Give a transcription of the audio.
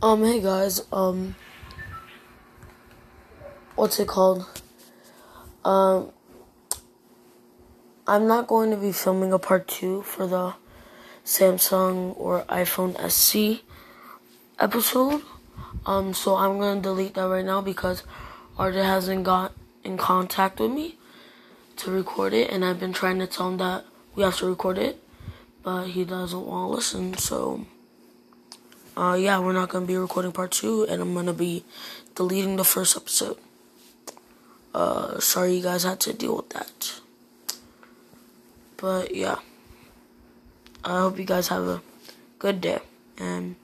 Um, hey guys, um, what's it called? Um, I'm not going to be filming a part two for the Samsung or iPhone SE episode. Um, so I'm gonna delete that right now because Arda hasn't got in contact with me to record it, and I've been trying to tell him that we have to record it, but he doesn't want to listen. So, uh, yeah, we're not gonna be recording part two, and I'm gonna be deleting the first episode. Uh, sorry you guys had to deal with that. But yeah, I hope you guys have a good day and.